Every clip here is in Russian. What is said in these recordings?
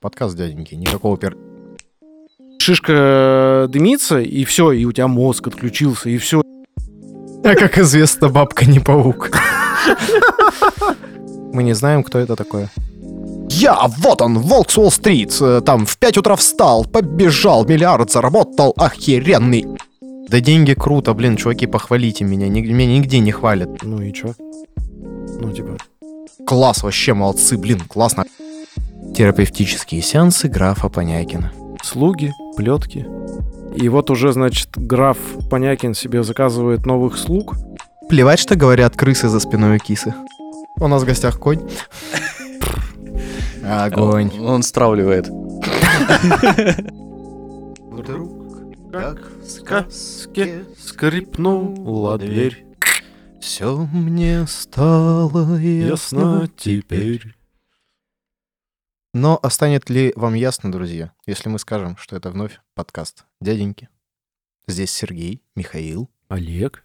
подкаст дяденьки, никакого пер... Шишка дымится, и все, и у тебя мозг отключился, и все. А как известно, бабка не паук. Мы не знаем, кто это такое. Я, вот он, Волк с Уолл-стрит, э, там в 5 утра встал, побежал, миллиард заработал, охеренный. Да деньги круто, блин, чуваки, похвалите меня, меня нигде не хвалят. Ну и чё? Ну, типа, Класс, вообще молодцы, блин, классно. Терапевтические сеансы графа Понякина. слуги, плетки. И вот уже, значит, граф Понякин себе заказывает новых слуг. Плевать, что говорят крысы за спиной у кисы. У нас в гостях конь. Огонь. Он, он стравливает. Вдруг, как в сказке, скрипнула дверь. Все мне стало Ясно теперь. Но останет ли вам ясно, друзья, если мы скажем, что это вновь подкаст «Дяденьки»? Здесь Сергей, Михаил. Олег.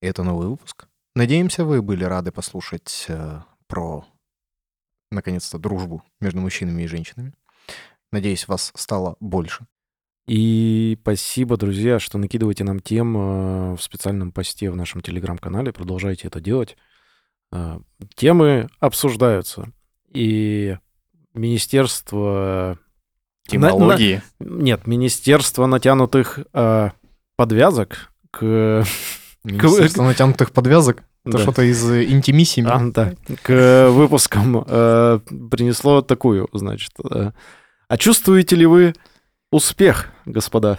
Это новый выпуск. Надеемся, вы были рады послушать э, про, наконец-то, дружбу между мужчинами и женщинами. Надеюсь, вас стало больше. И спасибо, друзья, что накидываете нам тем э, в специальном посте в нашем телеграм-канале. Продолжайте это делать. Э, Темы обсуждаются. И Министерство... Темологии. Нет, Министерство натянутых э, подвязок к... Министерство натянутых подвязок. Это Да. что-то из э, интимиссими. А, да. К выпускам э, принесло такую, значит. э, а чувствуете ли вы успех, господа?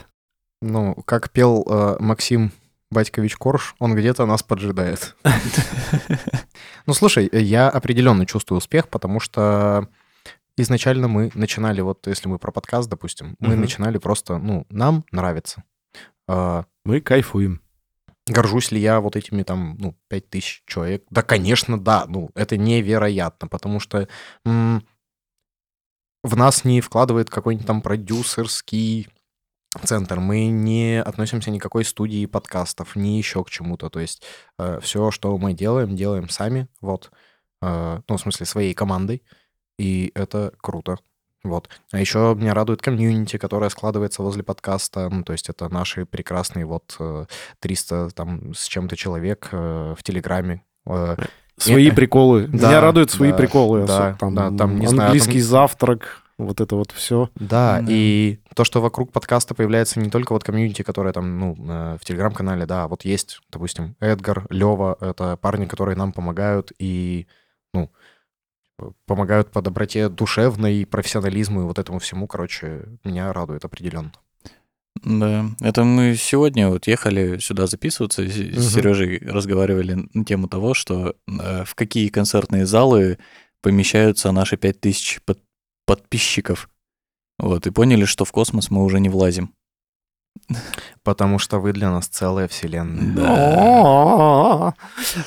Ну, как пел э, Максим Батькович Корж, он где-то нас поджидает. Ну, слушай, я определенно чувствую успех, потому что изначально мы начинали, вот если мы про подкаст, допустим, мы Мгм. начинали просто, ну, нам нравится. А, Мы кайфуем. Горжусь ли я вот этими там, ну, пять тысяч человек? Да, конечно, да. Ну, это невероятно, потому что м, в нас не вкладывает какой-нибудь там продюсерский центр. Мы не относимся ни к какой студии подкастов, ни еще к чему-то. То есть все, что мы делаем, делаем сами, вот. Э, ну, в смысле, своей командой. И это круто. Вот. А еще меня радует комьюнити, которая складывается возле подкаста. Ну, то есть это наши прекрасные вот э, 300 там с чем-то человек э, в Телеграме. Э, Свои Э, приколы. да, Меня радуют свои да, приколы. да, там, да, там, не знаю, английский там- завтрак, вот это вот все. Да, Да. и то, что вокруг подкаста появляется не только вот комьюнити, которое там, ну, э, в Телеграм-канале, да, вот есть, допустим, Эдгар, Лева, это парни, которые нам помогают и, ну, помогают по доброте душевной, профессионализму и вот этому всему, короче, меня радует определенно. Да, это мы сегодня вот ехали сюда записываться, с Сережей разговаривали на тему того, что э, в какие концертные залы помещаются наши 5000 под- подписчиков. Вот, и поняли, что в космос мы уже не влазим. Потому что вы для нас целая вселенная.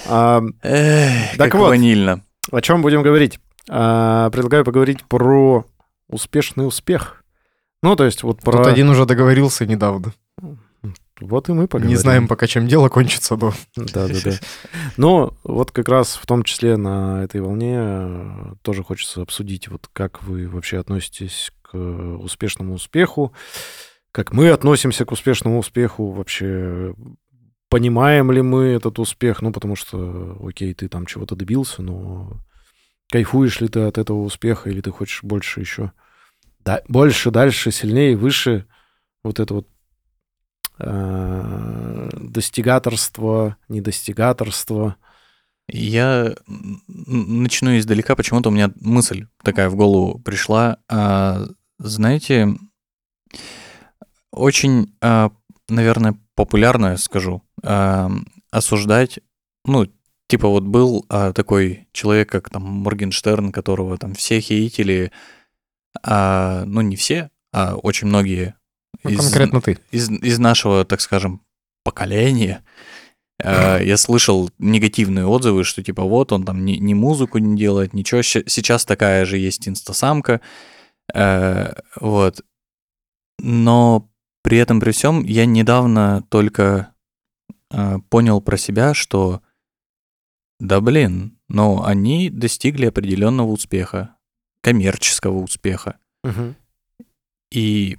А, Эх, Так как вот. ванильно. О чем будем говорить? А, Предлагаю поговорить про успешный успех. Ну, то есть вот про... Тут один уже договорился недавно. Вот и мы поговорим. Не знаем пока, чем дело кончится, но... Да-да-да. Но вот как раз в том числе на этой волне э, тоже хочется обсудить, вот как вы вообще относитесь к успешному успеху, как мы относимся к успешному успеху, вообще понимаем ли мы этот успех, ну, потому что, окей, ты там чего-то добился, но кайфуешь ли ты от этого успеха, или ты хочешь больше еще, да, больше, дальше, сильнее, выше, вот это вот э, достигаторство, недостигаторство. Я начну издалека. Почему-то у меня мысль такая в голову пришла. А, знаете, очень, а, наверное, популярно скажу, а, осуждать, ну, типа вот был а, такой человек, как там Моргенштерн, которого там все хейтили, а, ну, не все, а очень многие Ну, из- конкретно ты. из, из нашего, так скажем, поколения э, я слышал негативные отзывы, что типа вот он там ни, ни музыку не делает, ничего. Сейчас такая же есть инстасамка. э, вот. Но при этом, при всем, я недавно только э, понял про себя, что да блин, но они достигли определенного успеха. коммерческого успеха. Мгм. И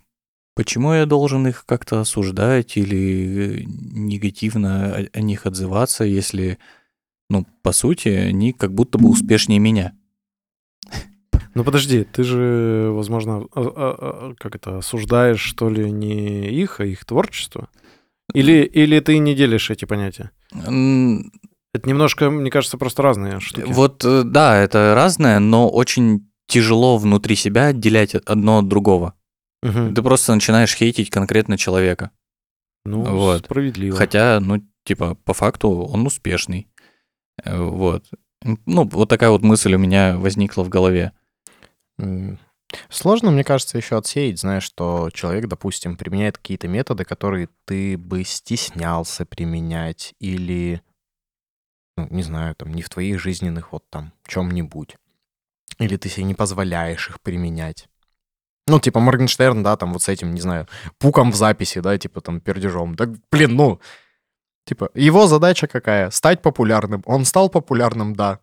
почему я должен их как-то осуждать или э, негативно о, о них отзываться, если, ну, по сути, они как будто бы успешнее меня? Ну подожди, ты же, возможно, как это, осуждаешь, что ли, не их, а их творчество? Или, или ты не делишь эти понятия? Это немножко, мне кажется, просто разные штуки. Вот, э, да, это разное, но очень тяжело внутри себя отделять одно от другого. Мгм. Ты просто начинаешь хейтить конкретно человека. Ну, вот. справедливо. Хотя, ну, типа, по факту он успешный. Э, Вот. Ну, вот такая вот мысль у меня возникла в голове. Сложно, мне кажется, еще отсеять, знаешь, что человек, допустим, применяет какие-то методы, которые ты бы стеснялся применять или, ну, не знаю, там, не в твоих жизненных вот там чем-нибудь. Или ты себе не позволяешь их применять. Ну, типа Моргенштерн, да, там вот с этим, не знаю, пуком в записи, да, типа там пердежом. Так, блин, ну, типа, его задача какая? Стать популярным. Он стал популярным, да.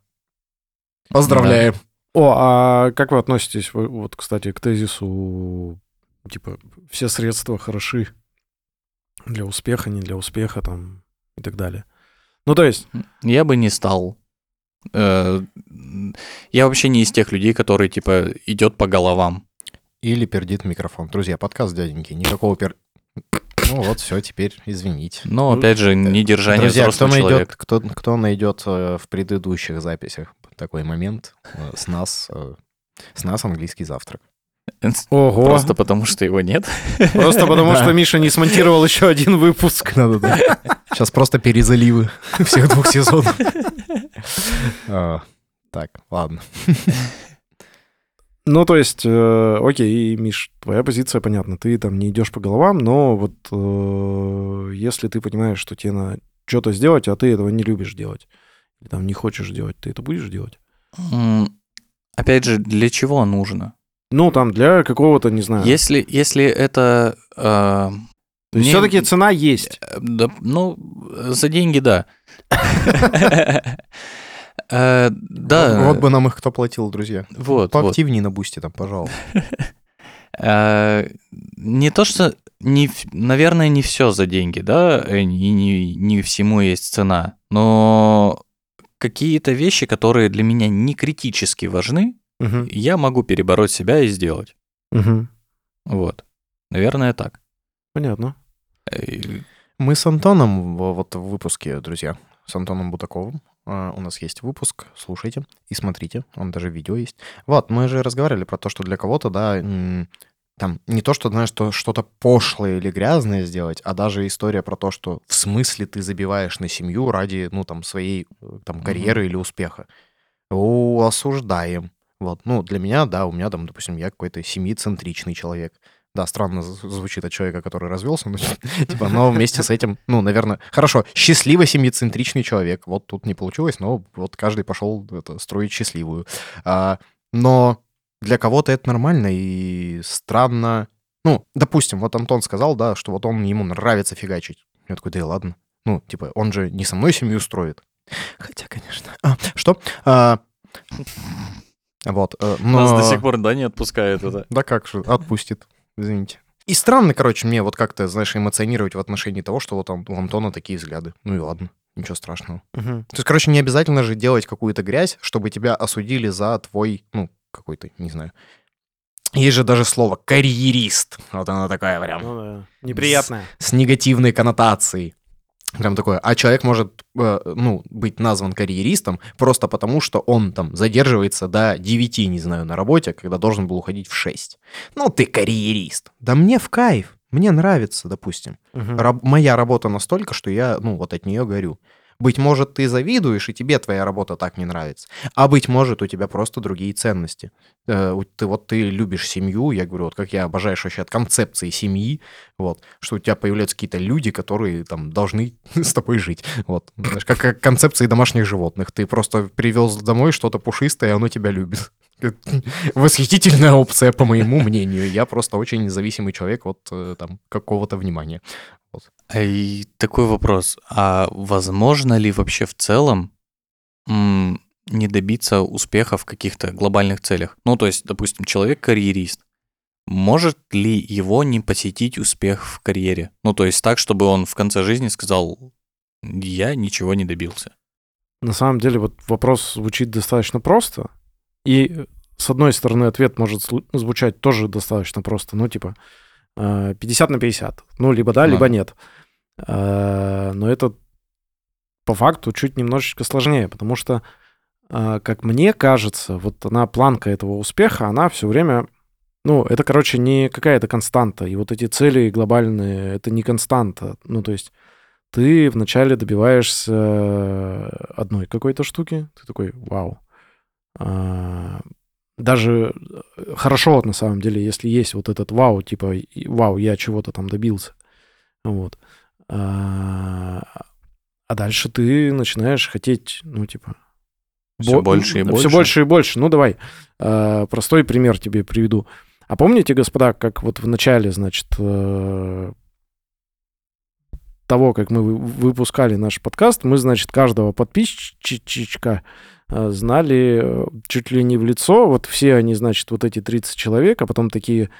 Поздравляем. О, а как вы относитесь, вы- вот, кстати, к тезису, типа, все средства хороши для успеха, не для успеха, там, и так далее? Ну, то есть, Я бы не стал. Э, Я вообще не из тех людей, которые, типа, идет по головам. Или пердит микрофон. Друзья, подкаст дяденьки. Никакого пер... Ну вот, все, теперь извините. Но, Ну, опять же, недержание Друзья, кто взрослого найдет, человека. кто, кто найдет э, в предыдущих записях такой момент, э, с нас, э, с нас английский завтрак. ого, Просто потому, что его нет. просто потому что Миша не смонтировал еще один выпуск. Да-да-да. Сейчас просто перезаливы всех двух сезонов. А, Так, ладно. Ну, то есть, э, окей, Миш, твоя позиция понятна. Ты там не идешь по головам, но вот э, если ты понимаешь, что тебе надо что-то сделать, а ты этого не любишь делать, или там не хочешь делать, ты это будешь делать? Опять же, для чего нужно? Ну, там, для какого-то, не знаю. Если, если это... э, То есть все-таки цена есть. Э, да, ну, за деньги, да. Э, Да. Вот бы нам их кто платил, друзья. Вот. Поактивнее на бусте там, пожалуйста. Э, Не то, что... Не, наверное, не все за деньги, да, и не, не всему есть цена, но какие-то вещи, которые для меня не критически важны, Мгм, я могу перебороть себя и сделать. мгм. Вот. Наверное, так. Понятно. Э, Мы с Антоном во- вот в выпуске, друзья, с Антоном Будаковым. а, У нас есть выпуск, слушайте и смотрите, он даже видео есть. Вот, мы же разговаривали про то, что для кого-то, да, там не то, что, знаешь, что что-то пошлое или грязное сделать, а даже история про то, что в смысле ты забиваешь на семью ради, ну, там, своей, э, там, карьеры или успеха. О, осуждаем. Вот, ну, для меня, да, у меня там, допустим, я какой-то семьи-центричный человек. Да, странно звучит от человека, который развелся, но, типа, но вместе с этим, ну, наверное, хорошо, счастливо семьицентричный человек. Вот тут не получилось, но вот каждый пошел это, строить счастливую. А, но для кого-то это нормально и странно. Ну, допустим, вот Антон сказал, да, что вот он ему нравится фигачить. Я такой, да и ладно. Ну, типа, он же не со мной семью строит. Хотя, конечно. А, что? А, вот. э, но... Нас до сих пор, да, не отпускает это. Да как же, отпустит, извините. И странно, короче, мне вот как-то, знаешь, эмоционировать в отношении того, что вот у Антона такие взгляды. Ну и ладно, ничего страшного. Мгм. То есть, короче, не обязательно же делать какую-то грязь, чтобы тебя осудили за твой, ну, какой-то, не знаю. Есть же даже слово «карьерист». Вот оно такое прям Ну да. Неприятное. с негативной коннотацией. Прям такое. А человек может, э, ну, быть назван карьеристом просто потому, что он там задерживается до 9, не знаю, на работе, когда должен был уходить в 6. Ну, ты карьерист. Да мне в кайф. Мне нравится, допустим. Мгм. Раб- моя работа настолько, что я, ну, вот от нее горю. Быть может, ты завидуешь, и тебе твоя работа так не нравится. А быть может, у тебя просто другие ценности. Э, ты, вот ты любишь семью, я говорю, вот как я обожаю вообще от концепции семьи, вот, что у тебя появляются какие-то люди, которые там должны с тобой жить. Вот. Знаешь, как, как концепции домашних животных. Ты просто привез домой что-то пушистое, и оно тебя любит. Восхитительная опция, по моему мнению. Я просто очень независимый человек от э, там какого-то внимания. А И такой вопрос. А возможно ли вообще в целом м, не добиться успеха в каких-то глобальных целях. Ну, то есть, допустим, человек карьерист. Может ли его не посетить успех в карьере? Ну, то есть так, чтобы он в конце жизни сказал, я ничего не добился. На самом деле вот вопрос звучит достаточно просто. И с одной стороны ответ может звучать тоже достаточно просто. Ну, типа, э, 50 на 50. Ну, либо да, либо нет. Э, Но это по факту чуть немножечко сложнее, потому что, э, как мне кажется, вот она планка этого успеха, она все время, ну, это, короче, не какая-то константа. И вот эти цели глобальные, это не константа. Ну, то есть ты вначале добиваешься одной какой-то штуки, ты такой, вау. А, Даже э, хорошо, на самом деле, если есть вот этот вау, типа, вау, я чего-то там добился. Вот. А а дальше ты начинаешь хотеть, ну, типа... Всё больше и больше. Все больше и больше. Ну, давай, а, простой пример тебе приведу. А помните, господа, как вот в начале, значит, э, того, как мы вы- выпускали наш подкаст, мы, значит, каждого подписчика знали э, чуть ли не в лицо. Вот все они, значит, вот эти 30 человек, а потом такие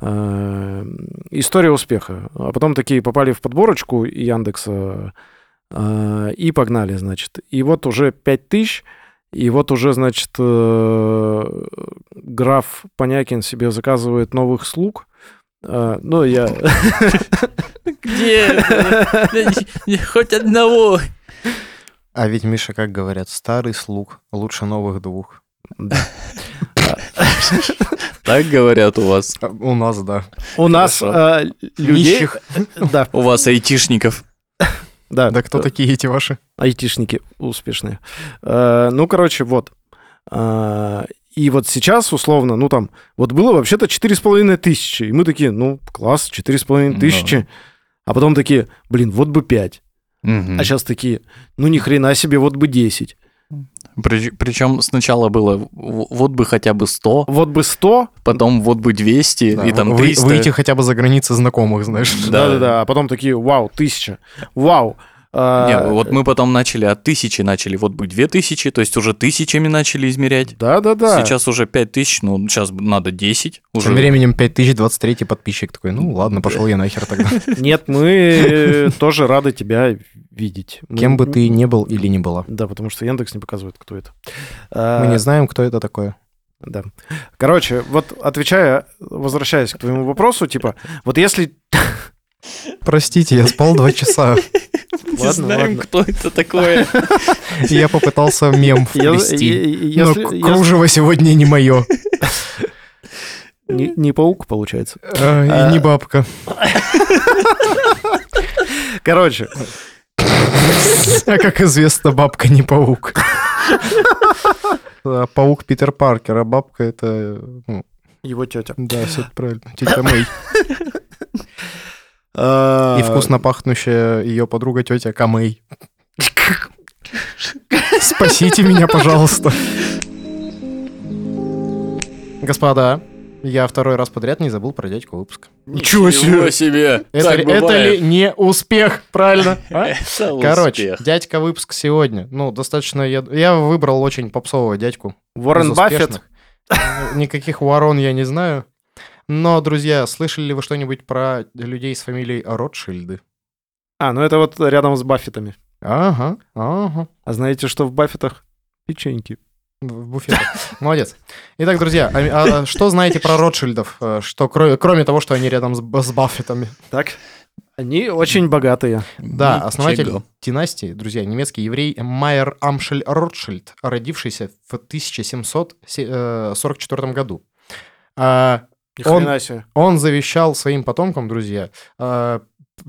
э, история успеха. А потом такие попали в подборочку Яндекса э, и погнали, значит. И вот уже 5 тысяч, и вот уже, значит, э, граф Понякин себе заказывает новых слуг. Э, Ну, я... Где? Хоть одного. А ведь, Миша, как говорят, старый слуг лучше новых двух. Так говорят у вас. А, У нас, да. У нас э, людей... Да, У вас айтишников. да. Да кто такие эти ваши? айтишники успешные. Э, Ну, короче, вот. И вот сейчас, условно, ну там, вот было вообще-то 4,5 тысячи. И мы такие, ну, класс, 4,5 Да. тысячи. А потом такие, блин, вот бы 5. Мгм. А сейчас такие, ну, ни хрена себе, вот бы 10. Причем сначала было вот бы хотя бы 100, Вот бы 100, потом вот бы 200 Да, и там вы- 300. Выйти хотя бы за границы знакомых, знаешь. Да. да-да-да, а потом такие, вау, тысяча, вау. А, Не, вот мы потом начали от тысячи, начали вот бы 2000, то есть уже тысячами начали измерять. Да-да-да. Сейчас уже 5000, ну сейчас надо 10. Уже. Тем временем 5023 подписчик такой, ну ладно, пошел я нахер тогда. Нет, мы тоже рады тебя видеть. Кем бы ты ни был или не была. Да, потому что Яндекс не показывает, кто это. Мы не знаем, кто это такое. Да. Короче, вот отвечая, возвращаясь к твоему вопросу, типа, вот если... Простите, я спал два часа. Не Ладно, знаем, ладно. кто это такое. И я попытался мем вплести. Но кружево сегодня не мое. Не не паук, получается. И А. не бабка. Короче, А как известно, бабка не паук. А Паук Питер Паркер, а бабка это... ну, его тетя. Да, все правильно. Тетя Мэй. А, И вкусно пахнущая ее подруга тетя Камей. Спасите меня, пожалуйста. Господа, я второй раз подряд не забыл про дядьку выпуска. Ничего себе. Это, Так ли- это бывает. ли не успех, правильно? а? Это Короче, успех. дядька выпуск сегодня. Ну, достаточно... Я, я выбрал очень попсового дядьку. Уоррен Баффет. Никаких ворон я не знаю. Но, друзья, слышали ли вы что-нибудь про людей с фамилией Ротшильды? А, ну это вот рядом с Баффетами. Ага, ага. А знаете, что в Баффетах? Печеньки. В буфете. Молодец. Итак, друзья, а- а что знаете про Ротшильдов? Э, Что кроме, кроме того, что они рядом с, с Баффетами? Так? Они очень богатые. Да, Ничего. основатель династии, друзья, немецкий еврей Майер Амшель Ротшильд, родившийся в 1744 году. А, Ни Он- себе. Он завещал своим потомкам, друзья, э,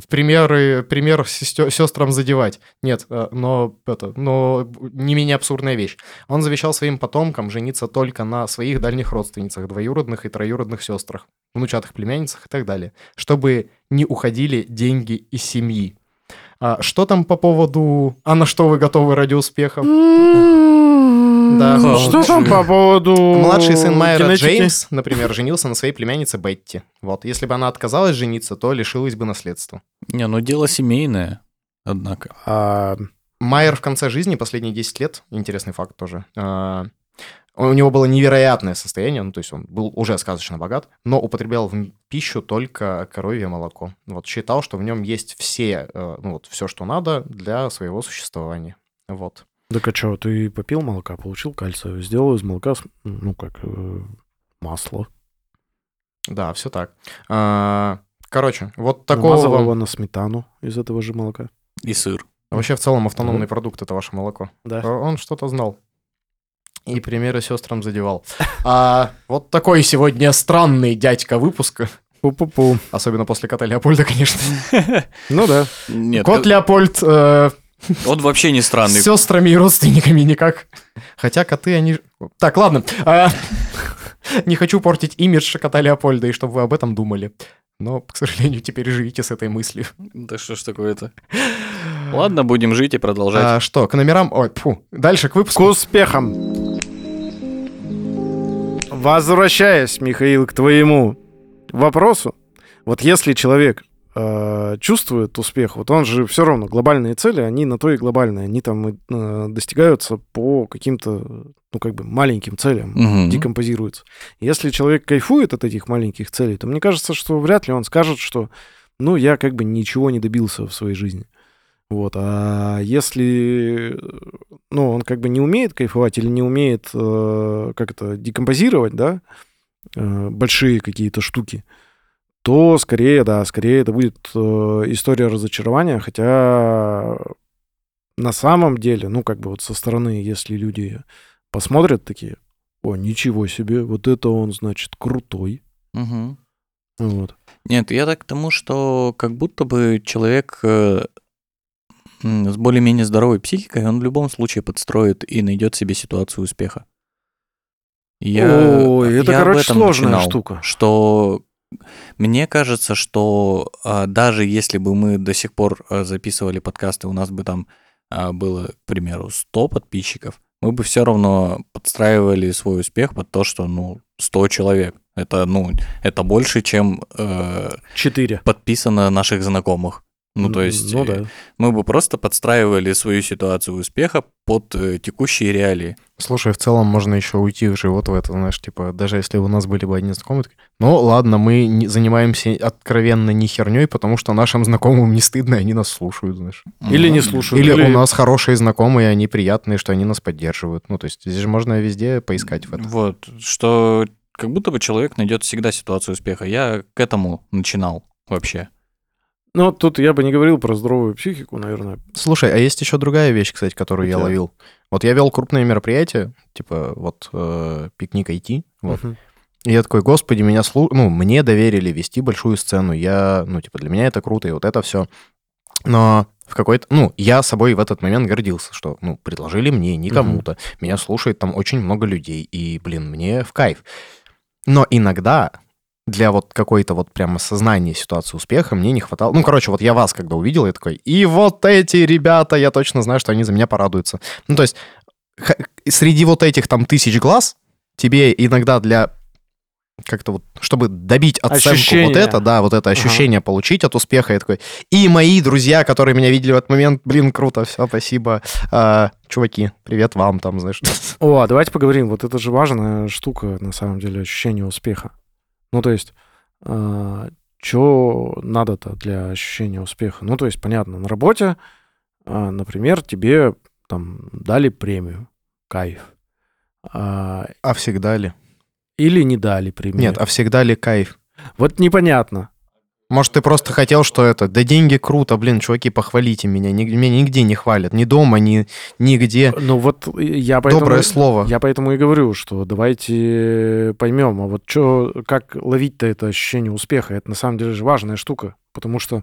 примеры, пример сестрам задевать. Нет, э, но это, но не менее абсурдная вещь. Он завещал своим потомкам жениться только на своих дальних родственницах, двоюродных и троюродных сестрах, внучатых племянницах и так далее, чтобы не уходили деньги из семьи. А что там по поводу «А на что вы готовы ради успеха?» Да. Что там по поводу Младший сын Майера генетики? Джеймс, например, женился на своей племяннице Бетти. Вот, если бы она отказалась жениться, то лишилась бы наследства. Не, ну дело семейное, однако. А, Майер в конце жизни, последние 10 лет, интересный факт тоже, а, у него было невероятное состояние, ну, то есть он был уже сказочно богат, но употреблял в пищу только коровье молоко. Вот считал, что в нем есть все, э, ну, вот все, что надо для своего существования. Вот. Так а что, ты попил молока, получил кальция, сделал из молока, ну, как э, масло. Да, все так. А, Короче, вот такого Намазал его на сметану из этого же молока. И сыр. Вообще, в целом, автономный продукт — это ваше молоко. Да. А Он что-то знал. И примеры сестрам задевал. А вот такой сегодня странный дядька выпуска. Пу-пу-пу. Особенно после кота Леопольда, конечно. Ну да. Нет, Кот Леопольд э, он вообще не странный. с сестрами и родственниками никак. Хотя коты, они... Так, ладно. А, Не хочу портить имидж кота Леопольда, и чтобы вы об этом думали. Но, к сожалению, теперь живите с этой мыслью. Да что ж такое-то? Ладно, будем жить и продолжать. А, что, к номерам... Ой, фу. Дальше, к К выпуску. успехам! Возвращаясь, Михаил, к твоему вопросу. Вот если человек э, чувствует успех, вот он же все равно глобальные цели, они на то и глобальные, они там э, достигаются по каким-то, ну как бы маленьким целям, Мгм. декомпозируются. Если человек кайфует от этих маленьких целей, то мне кажется, что вряд ли он скажет, что, ну я как бы ничего не добился в своей жизни. Вот, а если, ну, он как бы не умеет кайфовать или не умеет, э, как это, декомпозировать, да, э, большие какие-то штуки, то скорее, да, скорее это будет э, история разочарования, хотя на самом деле, ну, как бы вот со стороны, если люди посмотрят такие, о, ничего себе, вот это он, значит, крутой, Мгм. вот. Нет, я так к тому, что как будто бы человек э, с более-менее здоровой психикой, он в любом случае подстроит и найдет себе ситуацию успеха. Я, Ой, это, я короче, сложная начинал, штука. Что мне кажется, что а, даже если бы мы до сих пор а, записывали подкасты, у нас бы там а, было, к примеру, 100 подписчиков, мы бы все равно подстраивали свой успех под то, что, ну, 100 человек. Это, ну, это больше, чем э, Четыре. подписано наших знакомых. Ну, то есть Ну э, да. мы бы просто подстраивали свою ситуацию успеха под э, текущие реалии. Слушай, в целом можно еще уйти в живот в это, знаешь, типа, даже если у нас были бы одни знакомые, такие, ну ладно, мы не- занимаемся откровенно не херней, потому что нашим знакомым не стыдно, и они нас слушают, знаешь. Или не слушают. Или у нас хорошие знакомые, они приятные, что они нас поддерживают. Ну, то есть здесь же можно везде поискать в этом. Вот, что как будто бы человек найдет всегда ситуацию успеха. Я к этому начинал вообще. Ну, тут я бы не говорил про здоровую психику, наверное. Слушай, а есть еще другая вещь, кстати, которую я Какая? ловил. Вот я вел крупные мероприятия, типа вот э, пикник IT, вот. Мгм. И я такой, господи, меня слу... ну, мне доверили вести большую сцену. Я, ну, типа, для меня это круто, и вот это все. Но в какой-то, ну, я собой в этот момент гордился, что, ну, предложили мне, не кому-то. Меня слушает там очень много людей, и, блин, мне в кайф. Но иногда для вот какой-то вот прямо сознания ситуации успеха мне не хватало. Ну, короче, вот я вас когда увидел, я такой, и вот эти ребята, я точно знаю, что они за меня порадуются. Ну, то есть среди вот этих там тысяч глаз тебе иногда для как-то вот, чтобы добить оценку Ощущение. вот это, да, вот это ощущение получить от успеха, я такой, и мои друзья, которые меня видели в этот момент, блин, круто, все, спасибо, А, чуваки, привет вам там, знаешь. О, а давайте поговорим. Вот это же важная штука, на самом деле, ощущение успеха. Ну, то есть, что надо-то для ощущения успеха? Ну, то есть, понятно, на работе, а, например, тебе там дали премию, кайф. А, А всегда ли? или не дали премию. Нет, а всегда ли кайф? Вот непонятно. Может, ты просто хотел, что это, да деньги круто, блин, чуваки, похвалите меня, Nig- меня нигде не хвалят, ни дома, ни нигде. Ну, вот я поэтому... Доброе слово. Я поэтому и говорю, что давайте поймем, а вот что, как ловить-то это ощущение успеха, это на самом деле же важная штука, потому что,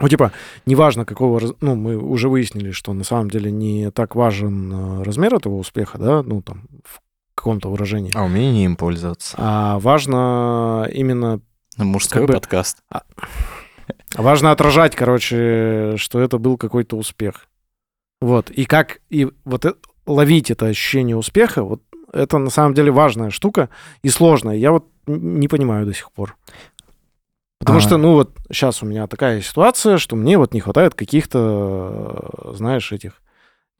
ну, типа, неважно какого, ну, мы уже выяснили, что на самом деле не так важен э, размер этого успеха, да, ну, там, в каком-то выражении, А умение им пользоваться. а важно именно, Мужской Как бы- подкаст. важно отражать, короче, что это был какой-то успех. Вот, и как, и вот э- ловить это ощущение успеха, вот это на самом деле важная штука и сложная. Я вот не понимаю до сих пор. Потому А. что, ну вот, сейчас у меня такая ситуация, что мне вот не хватает каких-то, э, знаешь, этих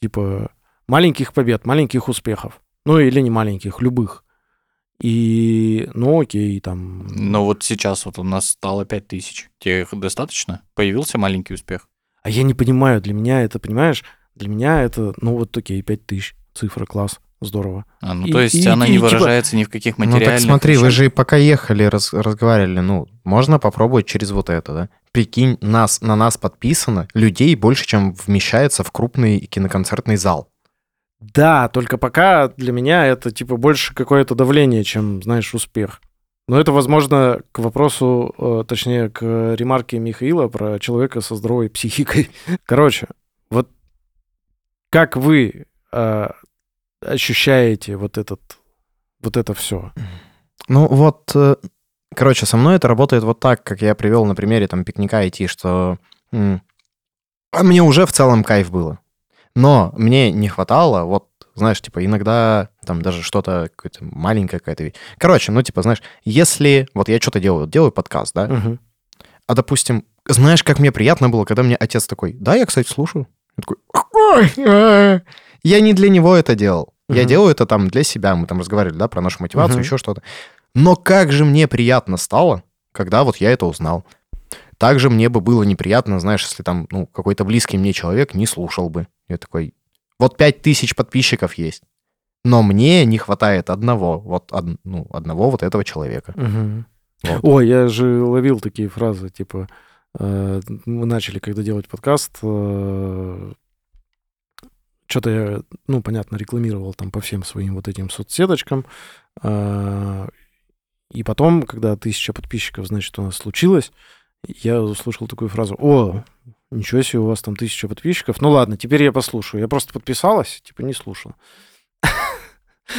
Типа маленьких побед, маленьких успехов. Ну или не маленьких, любых. И, ну окей, там... Но вот сейчас вот у нас стало 5000. Тебе их достаточно? Появился маленький успех? А я не понимаю, для меня это, понимаешь, для меня это, ну вот окей, 5000, цифра, класс, здорово. А, ну И- то есть и- она и не типа- выражается ни в каких Ну материальных... так смотри, вы вещах. же пока ехали, раз- разговаривали, ну, можно попробовать через вот это, да? Прикинь, нас, на нас подписано людей больше, чем вмещается в крупный киноконцертный зал. Да, только пока для меня это типа больше какое-то давление, чем, знаешь, успех. Но это, возможно, к вопросу, э, точнее, к ремарке Михаила про человека со здоровой психикой. Короче, вот как вы э, ощущаете вот этот, вот это все? Ну вот, э, короче, со мной это работает вот так, как я привел на примере там пикника идти, что а мне уже в целом кайф было. Но мне не хватало, вот, знаешь, типа, иногда там даже что-то, какое-то маленькое какая-то. Короче, ну, типа, знаешь, если вот я что-то делаю, делаю подкаст, да, Мгм. а, допустим, знаешь, как мне приятно было, когда мне отец такой, да, я, кстати, слушаю. Я такой, «Ой, а». я не для него это делал. Я Мгм. делаю это там для себя. Мы там разговаривали, да, про нашу мотивацию, Мгм. еще что-то. Но как же мне приятно стало, когда вот я это узнал. Также мне бы было неприятно, знаешь, если там, ну, какой-то близкий мне человек не слушал бы. Я такой, вот пять тысяч подписчиков есть, но мне не хватает одного, вот, од- ну, одного вот этого человека. Мгм. Вот. Ой, я же ловил такие фразы, типа, э, мы начали, когда делать подкаст, что-то я, ну, понятно, рекламировал там по всем своим вот этим соцсеточкам, э, и потом, когда тысяча подписчиков, значит, у нас случилось, я услышал такую фразу, о, ничего себе, у вас там тысяча подписчиков, ну ладно, теперь я послушаю, я просто подписалась, типа, не слушал.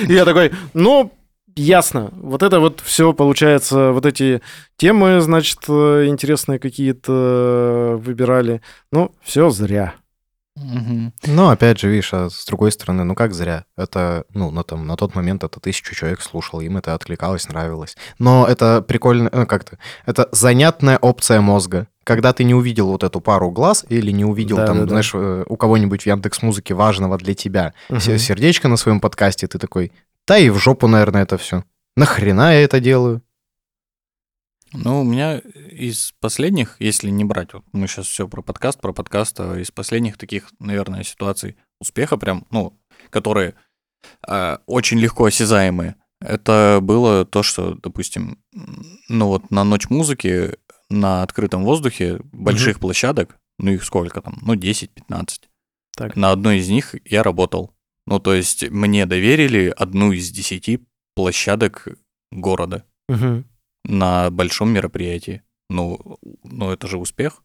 Я такой, ну, Ясно. Вот это вот все получается, вот эти темы, значит, э, интересные какие-то выбирали. Ну, все зря. Но опять же, видишь, а с другой стороны, ну как зря. Это, ну, на, там, на тот момент это тысячу человек слушал, им это откликалось, нравилось. Но это прикольно, ну как-то, это занятная опция мозга. Когда ты не увидел вот эту пару глаз или не увидел там, Да-да-да. знаешь, э, у кого-нибудь в Яндекс Музыке важного для тебя Мгм. сердечко на своем подкасте, ты такой, да и в жопу, наверное, это все. Нахрена я это делаю? Ну, у меня из последних, если не брать, вот мы сейчас все про подкаст, про подкаст, а из последних таких, наверное, ситуаций успеха прям, ну, которые а, очень легко осязаемые, это было то, что, допустим, ну вот на ночь музыки на открытом воздухе больших площадок, ну их сколько там, ну 10-15, Так. на одной из них я работал. Ну, то есть мне доверили одну из десяти площадок города Мгм. На большом мероприятии. Ну, ну это же успех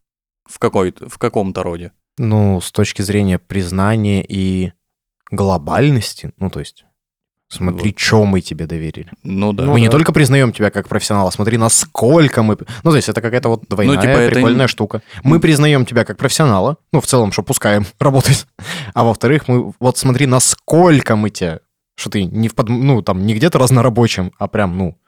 в, какой в каком-то роде. Ну, с точки зрения признания и глобальности, ну, то есть, смотри, Вот. что мы тебе доверили. Ну да. Ну мы не да. только признаем тебя как профессионала, смотри, насколько мы... Ну, то есть это какая-то вот двойная типа, это прикольная не- штука. Мы признаем тебя как профессионала, ну, в целом, что пускаем работать. А во-вторых, мы вот смотри, насколько мы тебя... Что ты не в под... Ну, там, не где-то разнорабочим, а прям, ну,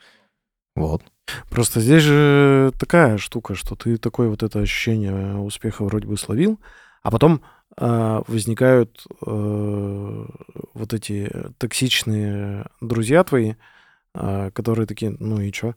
вот. Просто здесь же такая штука, что ты такое вот это ощущение успеха вроде бы словил, а потом а, возникают э, вот эти токсичные друзья твои, а, которые такие, ну и чё?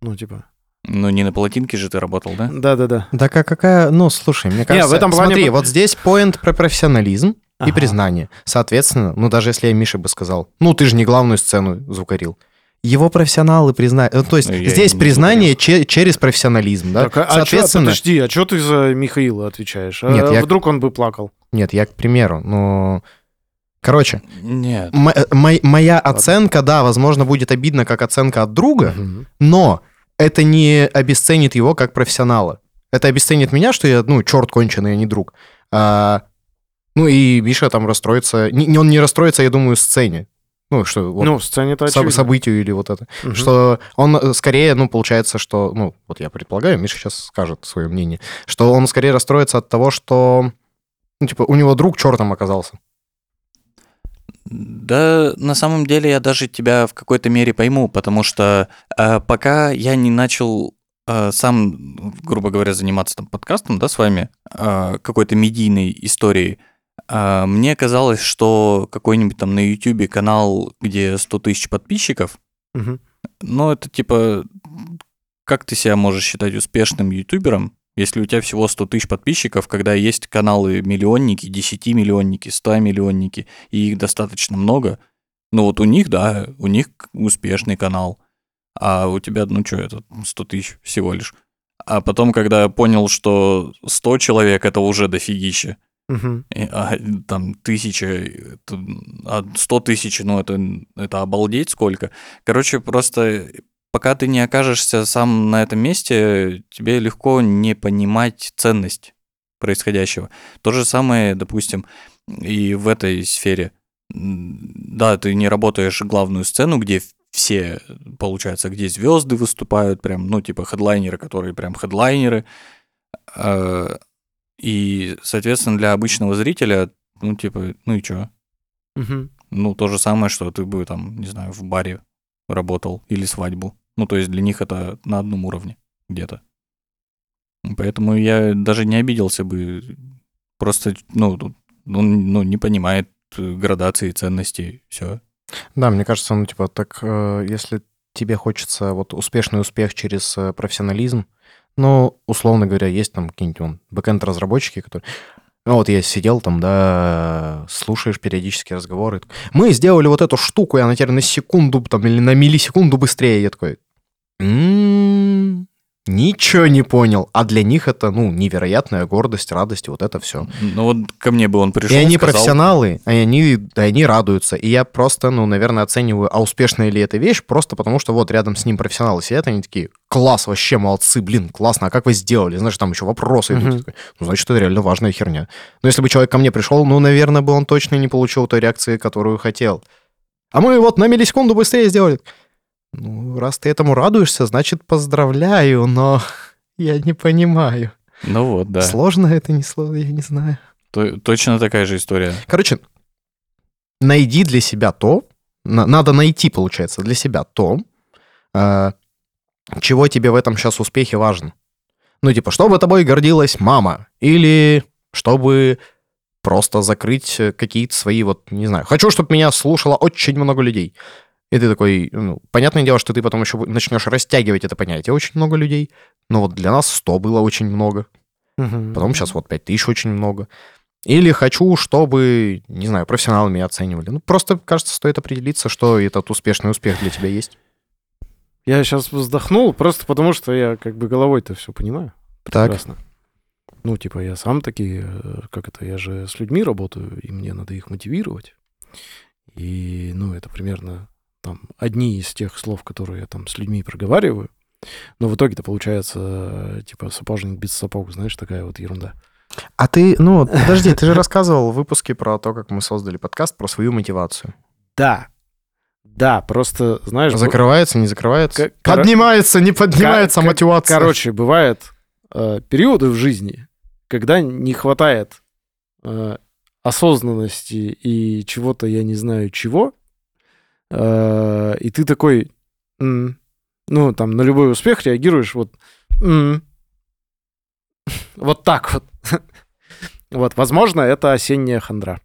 Ну, типа, Ну не на полотинке же ты работал, да? да-да-да. Да как, какая... Ну, слушай, мне кажется... в этом плане Смотри, вот здесь поинт про профессионализм и Ага. признание. Соответственно, ну, даже если я Мише бы сказал, ну, ты же не главную сцену звукарил. Его профессионалы признают. Ну, то есть Ну, я здесь признание че- через профессионализм, да? Так, а, а чё- Соответственно, подожди, а что ты за Михаила отвечаешь? А Нет, я- Вдруг он бы плакал? нет, я к примеру, но... Короче, Нет. м- э, моя оценка, да, возможно, будет обидна как оценка от друга, Мгм. но это не обесценит его как профессионала. Это обесценит меня, что я, ну, черт конченый, а не друг. А, ну, и Миша там расстроится... Не, не- он не расстроится, я думаю, сцене. Ну, что... вот Ну, в сцене-то соб- событию или вот это. Мгм. Что он э, скорее, ну, получается, что... Ну, вот я предполагаю, Миша сейчас скажет свое мнение, что он скорее расстроится от того, что... Ну, типа, у него друг чертом оказался. Да, на самом деле я даже тебя в какой-то мере пойму, потому что э, пока я не начал э, сам, грубо говоря, заниматься там подкастом, да, с вами, э, какой-то медийной историей, Мне казалось, что какой-нибудь там на YouTube канал, где 100 тысяч подписчиков, Мгм. ну, это типа, как ты себя можешь считать успешным ютубером, если у тебя всего 100 тысяч подписчиков, когда есть каналы миллионники, 10 миллионники, 100 миллионники, и их достаточно много. Ну вот у них, да, у них успешный канал. А у тебя, ну что, это 100 тысяч всего лишь. А потом, когда понял, что 100 человек это уже дофигища, И, а, там тысяча, а 100 тысяч, ну это, это обалдеть сколько. Короче, просто пока ты не окажешься сам на этом месте, тебе легко не понимать ценность происходящего. То же самое, допустим, и в этой сфере. Да, ты не работаешь главную сцену, где все, получается, где звезды выступают, прям, ну, типа хедлайнеры, которые прям хедлайнеры. И, соответственно, для обычного зрителя, ну, типа, ну и чё? Мгм. Ну, то же самое, что ты бы там, не знаю, в баре работал или свадьбу. Ну, то есть для них это на одном уровне где-то. Поэтому я даже не обиделся бы. Просто, ну, он ну, не понимает э, градации ценностей. Все. Да, мне кажется, ну, типа, так, э, если тебе хочется вот успешный успех через э, профессионализм, ну, условно говоря, есть там какие-нибудь бэкэнд-разработчики, которые... Ну, вот я сидел там, да, слушаешь периодически разговоры. Мы сделали вот эту штуку, и она теперь на секунду там или на миллисекунду быстрее. Я такой, «М, ничего не понял. А для них это, ну, невероятная гордость, радость, вот это все. Ну, вот ко мне бы он пришел, И они сказал, профессионалы, и они, да, они радуются. И я просто, ну, наверное, оцениваю, а успешная ли эта вещь, просто потому что вот рядом с ним профессионалы сидят, они такие, класс, вообще молодцы, блин, классно, а как вы сделали? Знаешь, там еще вопросы идут. Такой, Ну, значит, это реально важная херня. Но если бы человек ко мне пришел, ну, наверное, бы он точно не получил той реакции, которую хотел. А мы вот на миллисекунду быстрее сделали. Ну, раз ты этому радуешься, значит, поздравляю, но я не понимаю. Ну вот, да. Сложно это, не сложно, я не знаю. То- точно такая же история. Короче, найди для себя то, на- надо найти, получается, для себя то, э, чего тебе в этом сейчас успехе важно. Ну, типа, чтобы тобой гордилась мама, или чтобы просто закрыть э, какие-то свои, вот, не знаю, хочу, чтобы меня слушало очень много людей. И ты такой, ну, понятное дело, что ты потом еще начнешь растягивать это понятие очень много людей, но вот для нас 100 было очень много. Мгм. Потом сейчас вот 5000 очень много. Или хочу, чтобы, не знаю, профессионалы меня оценивали. Ну, просто, кажется, стоит определиться, что этот успешный успех для тебя есть. Я сейчас вздохнул, просто потому что я как бы головой-то все понимаю. Так. Прекрасно. Ну, типа, я сам таки, э, как это, я же с людьми работаю, и мне надо их мотивировать. И, ну, это примерно там одни из тех слов, которые я там с людьми проговариваю. Но в итоге-то получается, типа, сапожник без сапог, знаешь, такая вот ерунда. А ты, ну, подожди, ты же рассказывал в выпуске про то, как мы создали подкаст, про свою мотивацию. Да, да, просто, знаешь... Закрывается, не закрывается? Кор- Поднимается, не поднимается Ко- мотивация. Короче, бывают э, периоды в жизни, когда не хватает э, осознанности и чего-то, я не знаю чего, и ты такой, «М». ну, там, на любой успех реагируешь вот, «М». вот так вот. Вот, возможно, это осенняя хандра.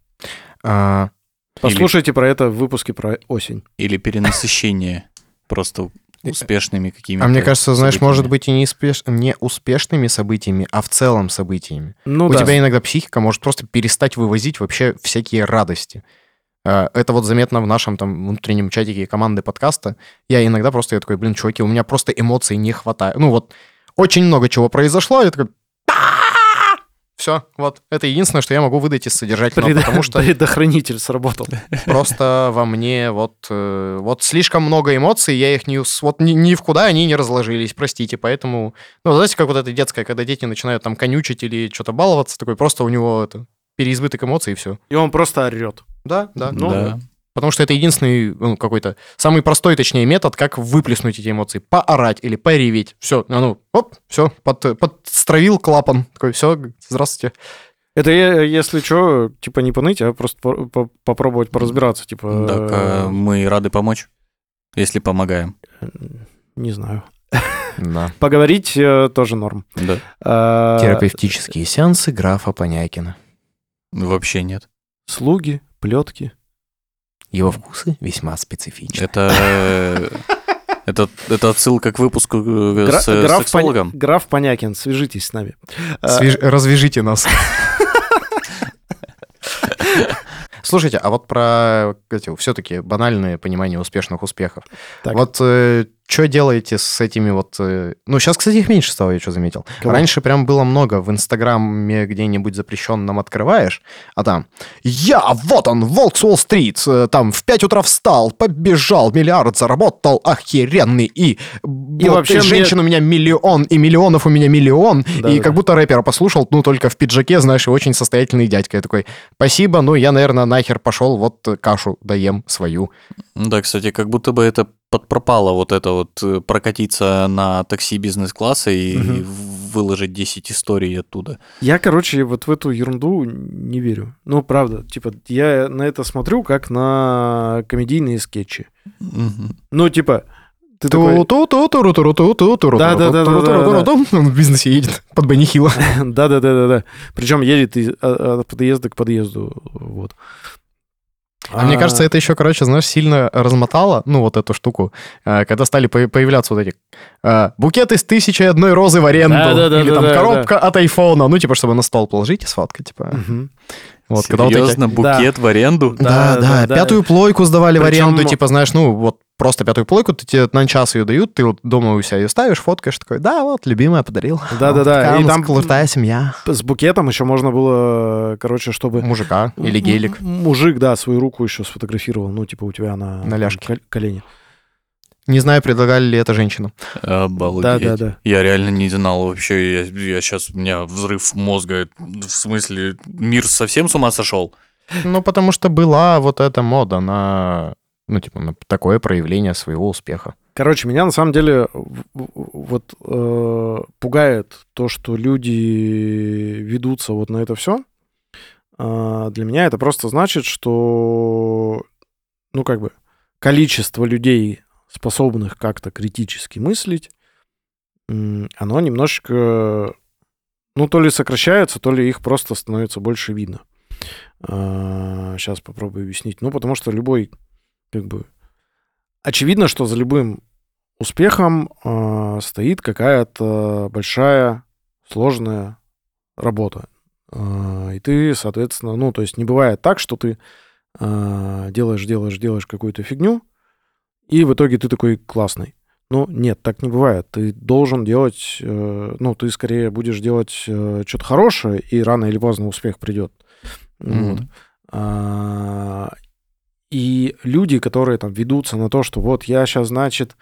А, Послушайте про это в выпуске про осень. Или перенасыщение просто успешными какими-то а мне кажется, знаешь, событиями. может быть и не, успеш... не успешными событиями, а в целом событиями. Ну У да. тебя иногда психика может просто перестать вывозить вообще всякие радости. А, Это вот заметно в нашем там внутреннем чатике команды подкаста. Я иногда просто я такой, блин, чуваки, у меня просто эмоций не хватает. Ну вот очень много чего произошло, я такой... Все, вот. Это единственное, что я могу выдать из содержательного, Предо- потому что Предохранитель сработал. просто во мне вот, э, вот слишком много эмоций, я их не, вот ни, ни в куда они не разложились, простите, поэтому, ну, знаете, как вот это детское, когда дети начинают там конючить или что-то баловаться, такой просто у него это переизбыток эмоций и все. И он просто орет. Да, да. Ну, да. Потому что это единственный, ну, какой-то, самый простой, точнее, метод, как выплеснуть эти эмоции. Поорать или пореветь. Все, ну, оп, все, под, подстроил клапан. Такой, все, здравствуйте. Это я, если что, типа не поныть, а просто по- по- попробовать поразбираться, типа... Так а, мы рады помочь, если помогаем. э, Не знаю. Да. Поговорить э, тоже норм. Да. А, Терапевтические сеансы графа Понякина. Вообще нет. Слуги, плетки. Его вкусы весьма специфичны. Это... э, Это, это отсылка к выпуску э, Гра- с э, граф, сексологом. Поня- граф Понякин, свяжитесь с нами. А, Свеж- Развяжите нас. Слушайте, а вот про эти все-таки банальные понимания успешных успехов. Так. Вот что делаете с этими вот... э, Ну, сейчас, кстати, их меньше стало, я что заметил. Кого? Раньше прям было много. В Инстаграме где-нибудь запрещенном открываешь, а там «Я, вот он, Волк с Уолл-стрит, э, там в 5 утра встал, побежал, миллиард заработал, охеренный, и, и вообще мне- женщин у меня миллион, и миллионов у меня миллион, и Да-да-да. как будто рэпера послушал, ну, только в пиджаке, знаешь, и очень состоятельный дядька. Я такой, спасибо, ну, я, наверное, нахер пошел, вот кашу доем свою. Да, кстати, как будто бы это подпропало вот это вот э, прокатиться на такси бизнес-класса и угу. выложить 10 историй оттуда. Я, короче, вот в эту ерунду не верю. Ну, правда, типа, я на это смотрю как на комедийные скетчи. Угу. Ну, типа, ты такой... Да, да, да, да, да. Он в бизнесе едет под Бенни Да, да, да, да, да. Причем едет от подъезда к подъезду. Вот. А мне кажется, это еще, короче, знаешь, сильно размотало, ну, вот эту штуку, э, когда стали по- появляться вот эти э, букет из тысячи одной розы в аренду, Да-да-да-да-да-да. или там коробка от айфона, ну, типа, чтобы на стол положить и сипа. типа. Мгм. Вот, когда вот эти- Серьезно, букет в аренду? Да, Да, да, да, да. пятую плойку сдавали в Причем- аренду, типа, знаешь, ну, вот просто пятую плойку, ты тебе на час ее дают, ты вот дома у себя ее ставишь, фоткаешь, такой, да, вот, любимая подарил. Да-да-да, Вот и там- крутая семья. С букетом еще можно было, короче, чтобы... Мужика или гелик. Мужик, да, свою руку еще сфотографировал, ну, типа, у тебя на... На ляжке. кол- колени. Не знаю, предлагали ли это женщинам. Обалдеть. Да-да-да. Я реально не знал вообще. Я, сейчас, у меня взрыв мозга. В смысле, мир совсем с ума сошел? Ну, потому что была вот эта мода на, ну, типа, на такое проявление своего успеха. Короче, меня на самом деле вот э, пугает то, что люди ведутся вот на это все. для меня это просто значит, что, ну, как бы, количество людей, способных как-то критически мыслить, оно немножечко, ну, то ли сокращается, то ли их просто становится больше видно. Сейчас попробую объяснить. Ну, потому что любой, как бы, очевидно, что за любым успехом э, стоит какая-то большая, сложная работа. Э, и ты, соответственно, ну, то есть не бывает так, что ты э, делаешь, делаешь, делаешь какую-то фигню, и в итоге ты такой классный. Ну, нет, так не бывает. Ты должен делать, э, ну, ты скорее будешь делать э, что-то хорошее, и рано или поздно успех придет. Мгм. Вот. А, и люди, которые там ведутся на то, что вот я сейчас, значит,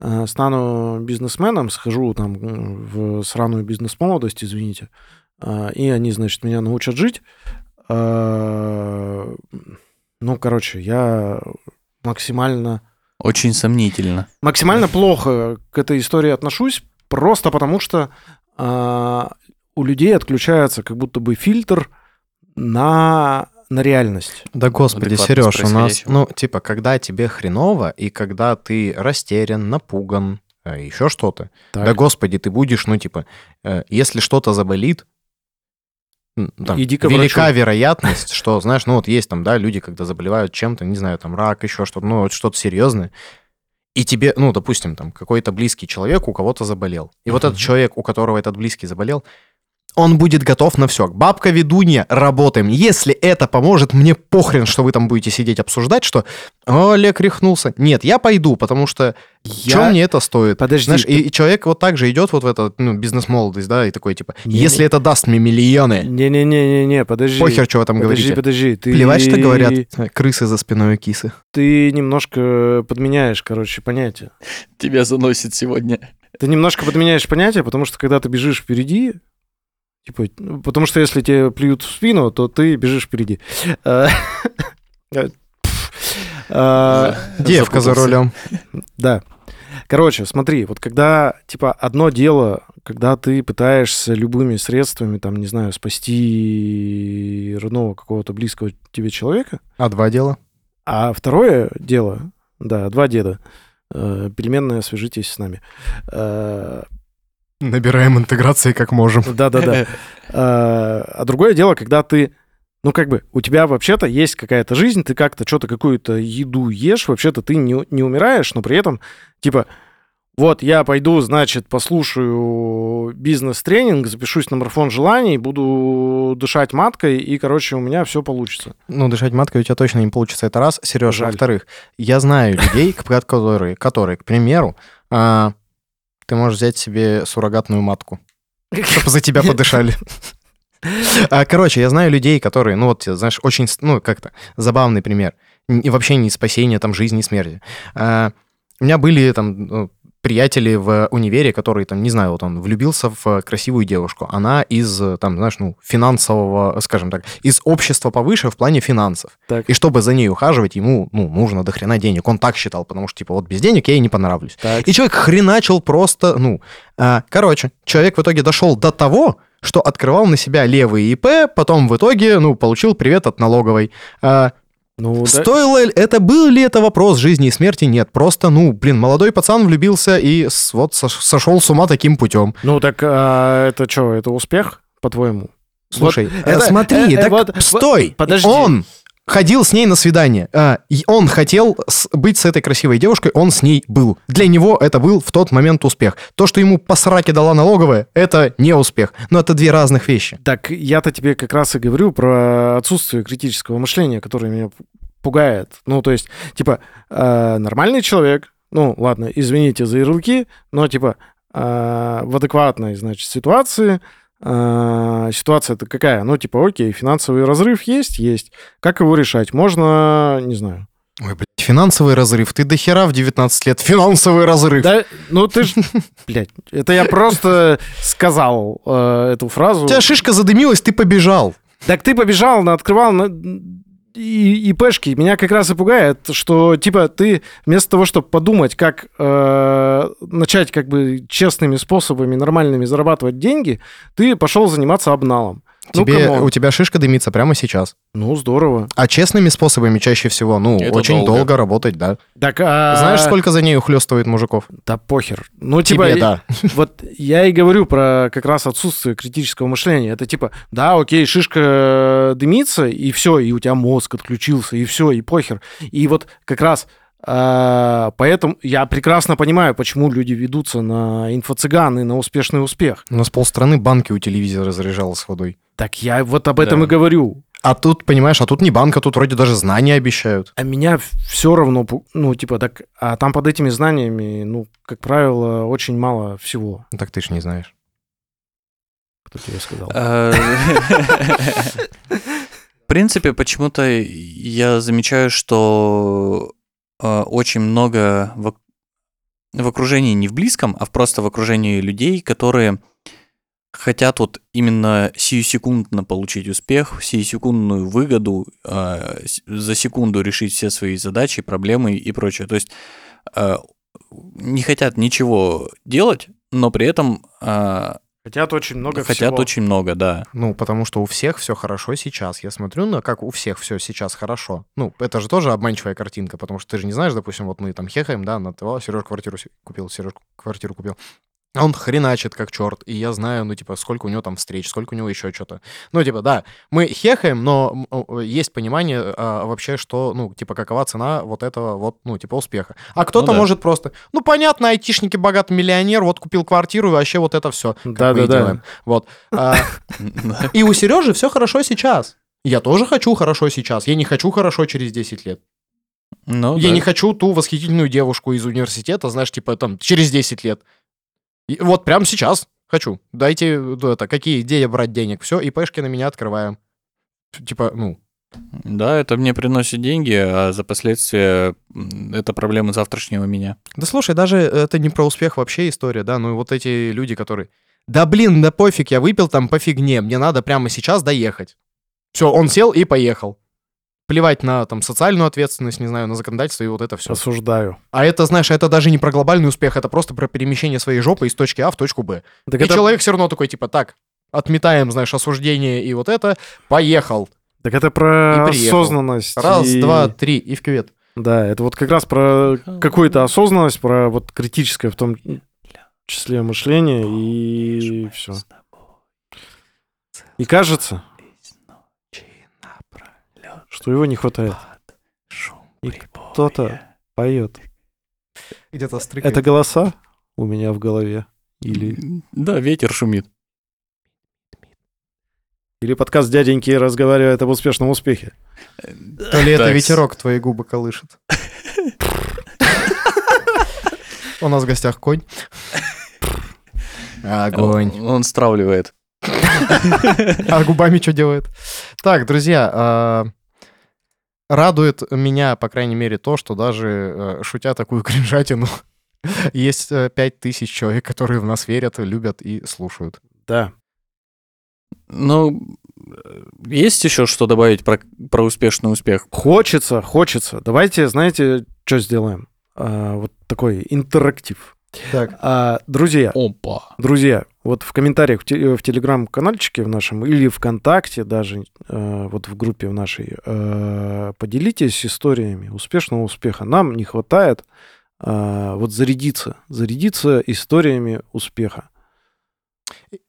э, стану бизнесменом, схожу там в сраную бизнес-молодость, извините, а, и они, значит, меня научат жить. А, Ну, короче, я максимально Очень сомнительно. максимально плохо к этой истории отношусь, просто потому что у людей отключается как будто бы фильтр на, на реальность. Да господи, Сереж, у нас, ну, типа, когда тебе хреново, и когда ты растерян, напуган, еще что-то, Так. да господи, ты будешь, ну, типа, э, если что-то заболит, м, там, Иди велика врачу. вероятность, что, знаешь, ну, вот есть там, да, люди, когда заболевают чем-то, не знаю, там, рак, еще что-то, ну, вот что-то серьезное, и тебе, ну, допустим, там, какой-то близкий человек у кого-то заболел. И вот Мгм. этот человек, у которого этот близкий заболел, он будет готов на все. Бабка ведунья, работаем. Если это поможет, мне похрен, что вы там будете сидеть обсуждать, что «О, Олег рехнулся. Нет, я пойду, потому что Я- что мне это стоит? Подожди, Знаешь, ты- и, и человек вот так же идет вот в это, ну, бизнес-молодость, да, и такой, типа, Не-не. если это даст мне миллионы, Не-не-не-не-не, подожди. похер, что вы там подожди, говорите. подожди. Ты, Плевать, что говорят э, крысы за спиной кисы. Ты немножко подменяешь, короче, понятие. Тебя заносит сегодня. Ты немножко подменяешь понятие, потому что когда ты бежишь впереди, типа, ну, потому что если тебе плюют в спину, то ты бежишь впереди. А, э, а, Девка за рулем. Да. Короче, смотри, вот когда, типа, одно дело, когда ты пытаешься любыми средствами, там, не знаю, спасти родного какого-то близкого тебе человека, А два дела? а второе дело, да, два деда, э, переменная, свяжитесь с нами. Набираем интеграции как можем. Да-да-да. А а другое дело, когда ты, ну, как бы, у тебя вообще-то есть какая-то жизнь, ты как-то что-то, какую-то еду ешь, вообще-то ты не, не умираешь, но при этом, типа, вот я пойду, значит, послушаю бизнес-тренинг, запишусь на марафон желаний, буду дышать маткой, и, короче, у меня все получится. Ну, дышать маткой у тебя точно не получится, это раз. Сереж, Жаль. во-вторых, я знаю людей, которые, к примеру, а, ты можешь взять себе суррогатную матку, чтобы за тебя подышали. А, Короче, я знаю людей, которые, ну вот, знаешь, очень, ну, как-то забавный пример. И вообще не спасение там жизни и смерти. А, У меня были там приятели в универе, которые там, не знаю, вот он влюбился в красивую девушку. Она из, э, там, знаешь, ну, финансового, скажем так, из общества повыше в плане финансов. Так, И чтобы за ней ухаживать, ему, ну, нужно до хрена денег. Он так считал, потому что, типа, вот без денег я ей не понравлюсь. так. И человек хреначил просто, ну... а, короче, человек в итоге дошел до того, что открывал на себя левый ИП, потом в итоге, ну, получил привет от налоговой. А, Ну, да. Стоило ли, это был ли это вопрос жизни и смерти? Нет, просто, ну, блин, молодой пацан влюбился и вот сош- сошел с ума таким путем. Ну, так а, это что, это успех, по-твоему? Слушай, Вот это- смотри, э, э, так вот- стой, подожди. он ходил с ней на свидание, а, он хотел быть с этой красивой девушкой, он с ней был. Для него это был в тот момент успех. То, что ему по сраке дала налоговая, это не успех. Но это две разных вещи. Так я-то тебе как раз и говорю про отсутствие критического мышления, которое меня пугает. Ну, то есть, типа, э, нормальный человек, ну, ладно, извините за ярлыки, но, типа, э, в адекватной, значит, ситуации, ситуация-то какая? Ну, типа, окей, финансовый разрыв есть? Есть. Как его решать? Можно, не знаю. Ой, блядь, финансовый разрыв. Ты до хера в 19 лет. Финансовый разрыв. Да, ну ты ж, блядь, это я просто сказал э, эту фразу. У тебя шишка задымилась, ты побежал. Так ты побежал, на- открывал. И, ИПшки. Меня как раз и пугает, что, типа, ты вместо того, чтобы подумать, как э, начать, как бы, честными способами, нормальными зарабатывать деньги, ты пошел заниматься обналом. Ну, Тебе, у тебя шишка дымится прямо сейчас. Ну, здорово. А честными способами чаще всего, ну, Это очень долго. долго. работать, да. Так, а... Знаешь, сколько за ней ухлёстывает мужиков? Да похер. Ну, типа, Тебе, да. Вот я и говорю про как раз отсутствие критического мышления. Это типа, да, окей, шишка дымится, и все, и у тебя мозг отключился, и все, и похер. И вот как раз поэтому я прекрасно понимаю, почему люди ведутся на инфо-цыган и на успешный успех. У нас полстраны банки у телевизора заряжало с водой. Так я вот об этом Да. и говорю. А тут, понимаешь, а тут не банк, а тут вроде даже знания обещают. А меня все равно, ну, типа, так, а там под этими знаниями, ну, как правило, очень мало всего, Ну, Так ты ж не знаешь. кто тебе сказал. Э, В принципе, почему-то я замечаю, что очень много в в окружении, не в близком, а просто в окружении людей, которые хотят вот именно сиюсекундно получить успех, сиюсекундную выгоду, э, за секунду решить все свои задачи, проблемы и прочее. То есть э, не хотят ничего делать, но при этом э, Хотят очень много хотят всего. очень много, да. Ну, потому что у всех все хорошо сейчас. Я смотрю на как у всех все сейчас хорошо. Ну, это же тоже обманчивая картинка, потому что ты же не знаешь, допустим, вот мы там хехаем, да, на того, Сереж квартиру купил, Сереж квартиру купил. А он хреначит как черт, и я знаю, ну, типа, сколько у него там встреч, сколько у него еще что-то. Ну, типа, да, мы хехаем, но есть понимание а, вообще, что, ну, типа, какова цена вот этого вот, ну, типа, успеха. А кто-то да. может просто, ну, понятно, айтишники, богатый миллионер, вот купил квартиру, и вообще вот это все. Да-да-да. Вот. А, и у Сережи все хорошо сейчас. Я тоже хочу хорошо сейчас. Я не хочу хорошо через 10 лет. Ну, Я да. не хочу ту восхитительную девушку из университета, знаешь, типа там через 10 лет. И вот прямо сейчас хочу. Дайте это, какие идеи брать денег. Все, и пешки на меня открываем. Типа, ну, Да, это мне приносит деньги, а за последствия это проблемы завтрашнего меня. Да слушай, даже это не про успех вообще история, да, ну и вот эти люди, которые... Да блин, да пофиг, я выпил там по фигне, мне надо прямо сейчас доехать. Все, он сел и поехал. Плевать на там социальную ответственность, не знаю, на законодательство и вот это все. Осуждаю. А это, знаешь, это даже не про глобальный успех, это просто про перемещение своей жопы из точки А в точку Б. Так и это, человек все равно такой, типа, так, отметаем, знаешь, осуждение и вот это, поехал. так это про И приехал. осознанность. Раз, и- два, три, и в кювет. Да, это вот как раз про какую-то осознанность, про вот критическое в том числе мышление и все. И кажется, что его не хватает. Шум И кто-то поет. Где-то стрикает. Это голоса у меня в голове? Или, Да, ветер шумит. или подкаст дяденьки разговаривает об успешном успехе? То ли это ветерок твои губы колышет. У нас в гостях конь. Огонь. Он, он стравливает. А губами что делает? Так, друзья, а, радует меня, по крайней мере, то, что даже э, шутя такую кринжатину, есть э, пять тысяч человек, которые в нас верят, любят и слушают. Да. Ну, э, есть еще что добавить про, про успешный успех? Хочется, хочется. Давайте, знаете, что сделаем? А, вот такой интерактив. Так, А, друзья, Опа. друзья, вот в комментариях в, те- в телеграм-канальчике в нашем или ВКонтакте даже, э, вот в группе в нашей, э, поделитесь историями успешного успеха. Нам не хватает э, вот зарядиться, зарядиться историями успеха.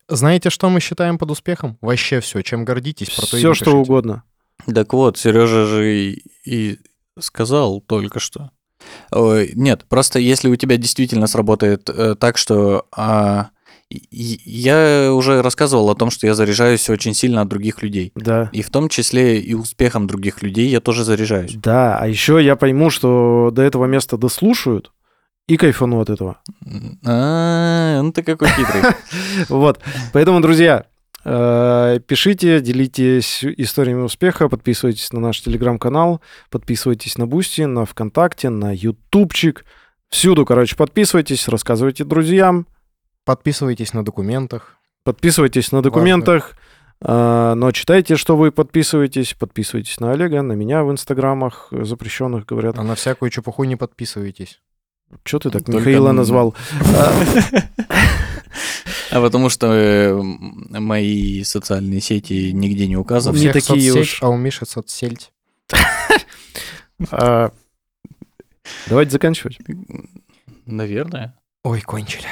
знаете, что мы считаем под успехом? Вообще все, чем гордитесь, про то Все, что угодно. Так вот, Сережа же и, и сказал только что. Ой, нет, просто если у тебя действительно сработает э, так, что а, я уже рассказывал о том, что я заряжаюсь очень сильно от других людей. Да. И в том числе и успехом других людей я тоже заряжаюсь. Да, а еще я пойму, что до этого места дослушают и кайфану от этого. А, ну ты какой хитрый. Вот. Поэтому, друзья, э, пишите, делитесь историями успеха, подписывайтесь на наш телеграм-канал, подписывайтесь на Бусти, на ВКонтакте, на Ютубчик. Всюду, короче, подписывайтесь, рассказывайте друзьям, Подписывайтесь на документах. подписывайтесь на документах, э, но читайте, что вы подписываетесь, подписывайтесь на Олега, на меня в инстаграмах запрещенных, говорят. А на всякую чепуху не подписывайтесь. Что ты так Только Михаила назвал? А потому что мои социальные сети нигде не Не указаны. всех такие уж. а у Миши соцсеть. А, Давайте заканчивать. Наверное. Ой, кончили.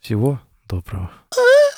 Всего доброго. А?